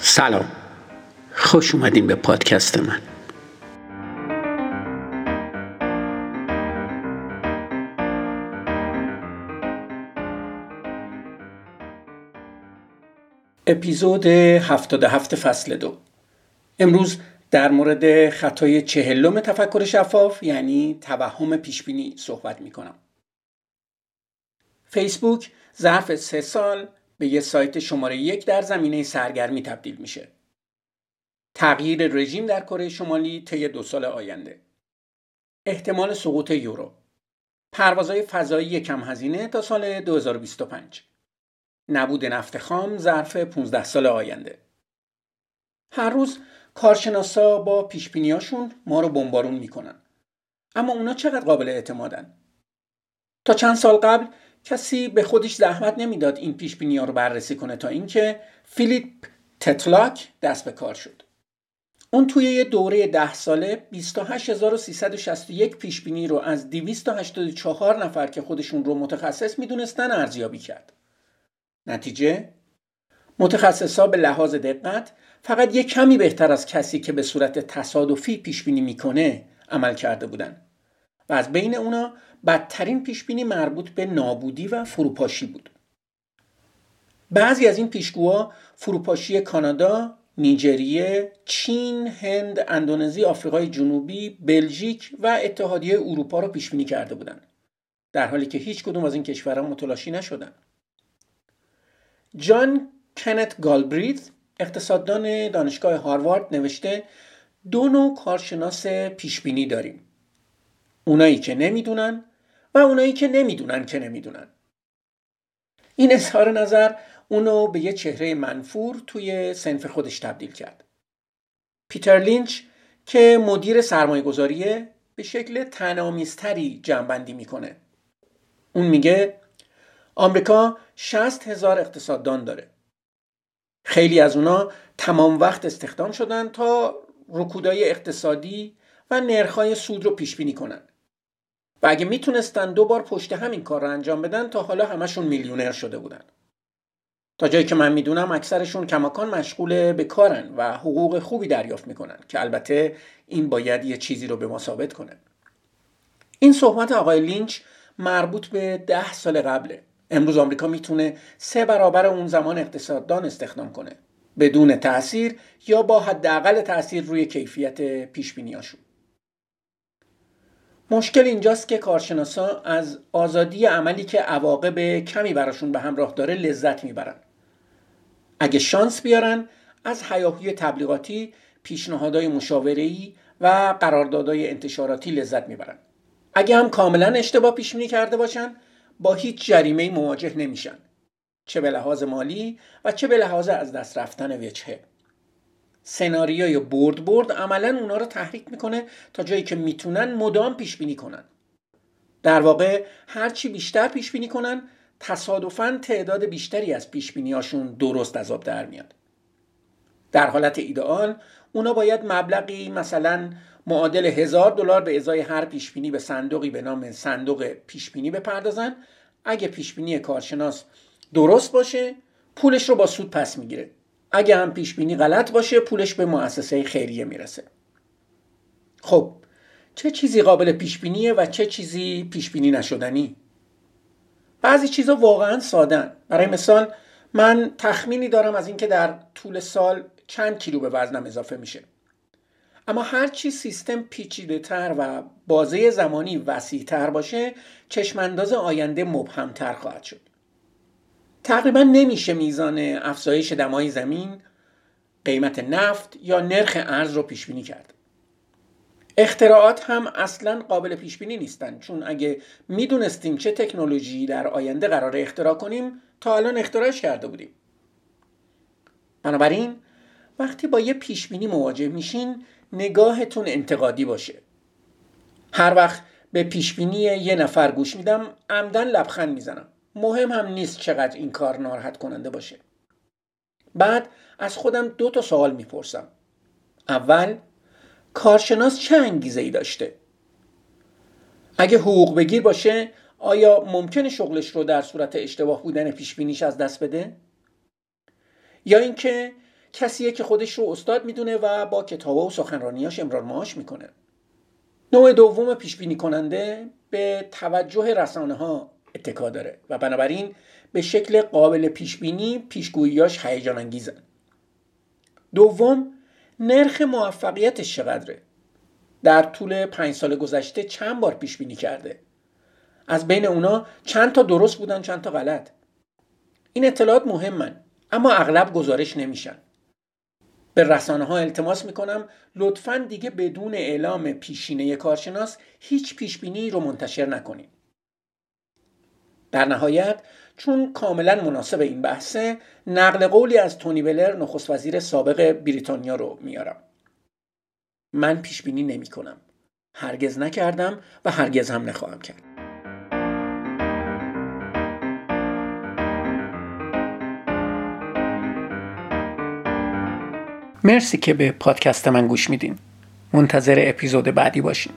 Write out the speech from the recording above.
سلام. خوش اومدین به پادکست من. اپیزود 77 فصل دو. امروز در مورد خطای چهلم تفکر شفاف یعنی توهم پیشبینی صحبت می کنم. فیسبوک ظرف سه سال به یه سایت شماره یک در زمینه سرگرمی تبدیل میشه. تغییر رژیم در کره شمالی طی دو سال آینده. احتمال سقوط یورو. پروازهای فضایی کم هزینه تا سال 2025. نبود نفت خام ظرف 15 سال آینده. هر روز کارشناسا با پیشبینیاشون ما رو بمبارون می‌کنن. اما اونا چقدر قابل اعتمادن؟ تا چند سال قبل کسی به خودش زحمت نمی‌داد این پیش ها رو بررسی کنه تا اینکه فیلیپ تتلاک دست به کار شد. اون توی یه دوره ده ساله 28361 پیش بینی رو از 284 نفر که خودشون رو متخصص می‌دونستن ارزیابی کرد. نتیجه متخصصا به لحاظ دقت فقط یه کمی بهتر از کسی که به صورت تصادفی پیش بینی می‌کنه عمل کرده بودن و از بین اونا بدترین پیش بینی مربوط به نابودی و فروپاشی بود. بعضی از این پیشگوها فروپاشی کانادا، نیجریه، چین، هند، اندونزی، آفریقای جنوبی، بلژیک و اتحادیه اروپا را پیش بینی کرده بودند. در حالی که هیچ کدوم از این کشورها متلاشی نشدند. جان کنت گالبریت اقتصاددان دانشگاه هاروارد نوشته دو نوع کارشناس پیشبینی داریم اونایی که نمی‌دونن و اونایی که نمی‌دونن که نمی‌دونن. این اظهار نظر اونو به یه چهره منفور توی سنف خودش تبدیل کرد. پیتر لینچ که مدیر سرمایه گذاریه به شکل تنامیزتری جنبندی می‌کنه. اون میگه آمریکا 60 هزار اقتصاددان داره. خیلی از اونا تمام وقت استخدام شدن تا رکودای اقتصادی و نرخهای سود رو پیش بینی کنن. و اگه می‌تونستن دو بار پشت همین کار رو انجام بدن تا حالا همشون میلیونر شده بودن. تا جایی که من می‌دونم اکثرشون کماکان مشغول به کارن و حقوق خوبی دریافت می‌کنن که البته این باید یه چیزی رو به ما ثابت کنه. این صحبت آقای لینچ مربوط به ده سال قبله. امروز آمریکا می‌تونه سه برابر اون زمان اقتصاددان استخدام کنه بدون تاثیر یا با حداقل تاثیر روی کیفیت پیش بینیاشون مشکل اینجاست که کارشناسا از آزادی عملی که عواقب کمی براشون به همراه داره لذت می‌برن. اگه شانس بیارن از حیاهوی تبلیغاتی پیشنهادهای مشاوره‌ای و قراردادهای انتشاراتی لذت می‌برن. اگه هم کاملا اشتباه پیش کرده باشن با هیچ جریمه مواجه نمیشن. چه به لحاظ مالی و چه به لحاظ از دست رفتن وجهه. سناریوی برد برد عملا اونا رو تحریک می‌کنه تا جایی که می‌تونن مدام پیش بینی کنن. در واقع هرچی بیشتر پیش بینی کنن تصادفا تعداد بیشتری از پیش بینیاشون درست از آب در میاد. در حالت ایدئال اونا باید مبلغی مثلا معادل هزار دلار به ازای هر پیش بینی به صندوقی به نام صندوق پیش بینی بپردازن. اگه پیش بینی کارشناس درست باشه پولش رو با سود پس می‌گیره. اگه هم پیش بینی غلط باشه پولش به مؤسسه خیریه می‌رسه. خب چه چیزی قابل پیش بینیه و چه چیزی پیش بینی نشدنی؟ بعضی چیزا واقعا سادن برای مثال من تخمینی دارم از اینکه در طول سال چند کیلو به وزنم اضافه میشه. اما هرچی سیستم پیچیده تر و بازه زمانی وسیع تر باشه چشمانداز آینده مبهمتر خواهد شد. تقریبا نمیشه میزان افزایش دمای زمین قیمت نفت یا نرخ ارز رو پیش بینی کرد. اختراعات هم اصلا قابل پیش بینی نیستن چون اگه می‌دونستیم چه تکنولوژی در آینده قرار اختراع کنیم تا الان اختراعش کرده بودیم. بنابراین وقتی با یه پیش بینی مواجه میشین نگاهتون انتقادی باشه. هر وقت به پیش بینی یه نفر گوش میدم عمدن لبخند می‌زنم. مهم هم نیست چقدر این کار ناراحت کننده باشه. بعد از خودم دو تا سوال می‌پرسم. اول کارشناس چه انگیزه ای داشته؟ اگه حقوق بگیر باشه آیا ممکنه شغلش رو در صورت اشتباه بودن پیش بینیش از دست بده؟ یا اینکه کسیه که خودش رو استاد می‌دونه و با کتاب و سخنرانیاش امرار معاش می‌کنه. نوع دوم پیش بینی کننده به توجه رسانه ها اتکا داره و بنابراین به شکل قابل پیش بینی پیشگوییاش هیجان انگیزن دوم نرخ موفقیتش چقدره؟ در طول پنج سال گذشته چند بار پیش بینی کرده؟ از بین اونا چند تا درست بودن چند تا غلط؟ این اطلاعات مهمن اما اغلب گزارش نمیشن. به رسانه ها التماس می‌کنم لطفا دیگه بدون اعلام پیشینه کارشناس هیچ پیشبینی رو منتشر نکنید. در نهایت چون کاملا مناسب این بحثه نقل قولی از تونی بلر نخست وزیر سابق بریتانیا رو میارم. من پیشبینی نمی کنم. هرگز نکردم و هرگز هم نخواهم کرد. مرسی که به پادکست من گوش میدین منتظر اپیزود بعدی باشین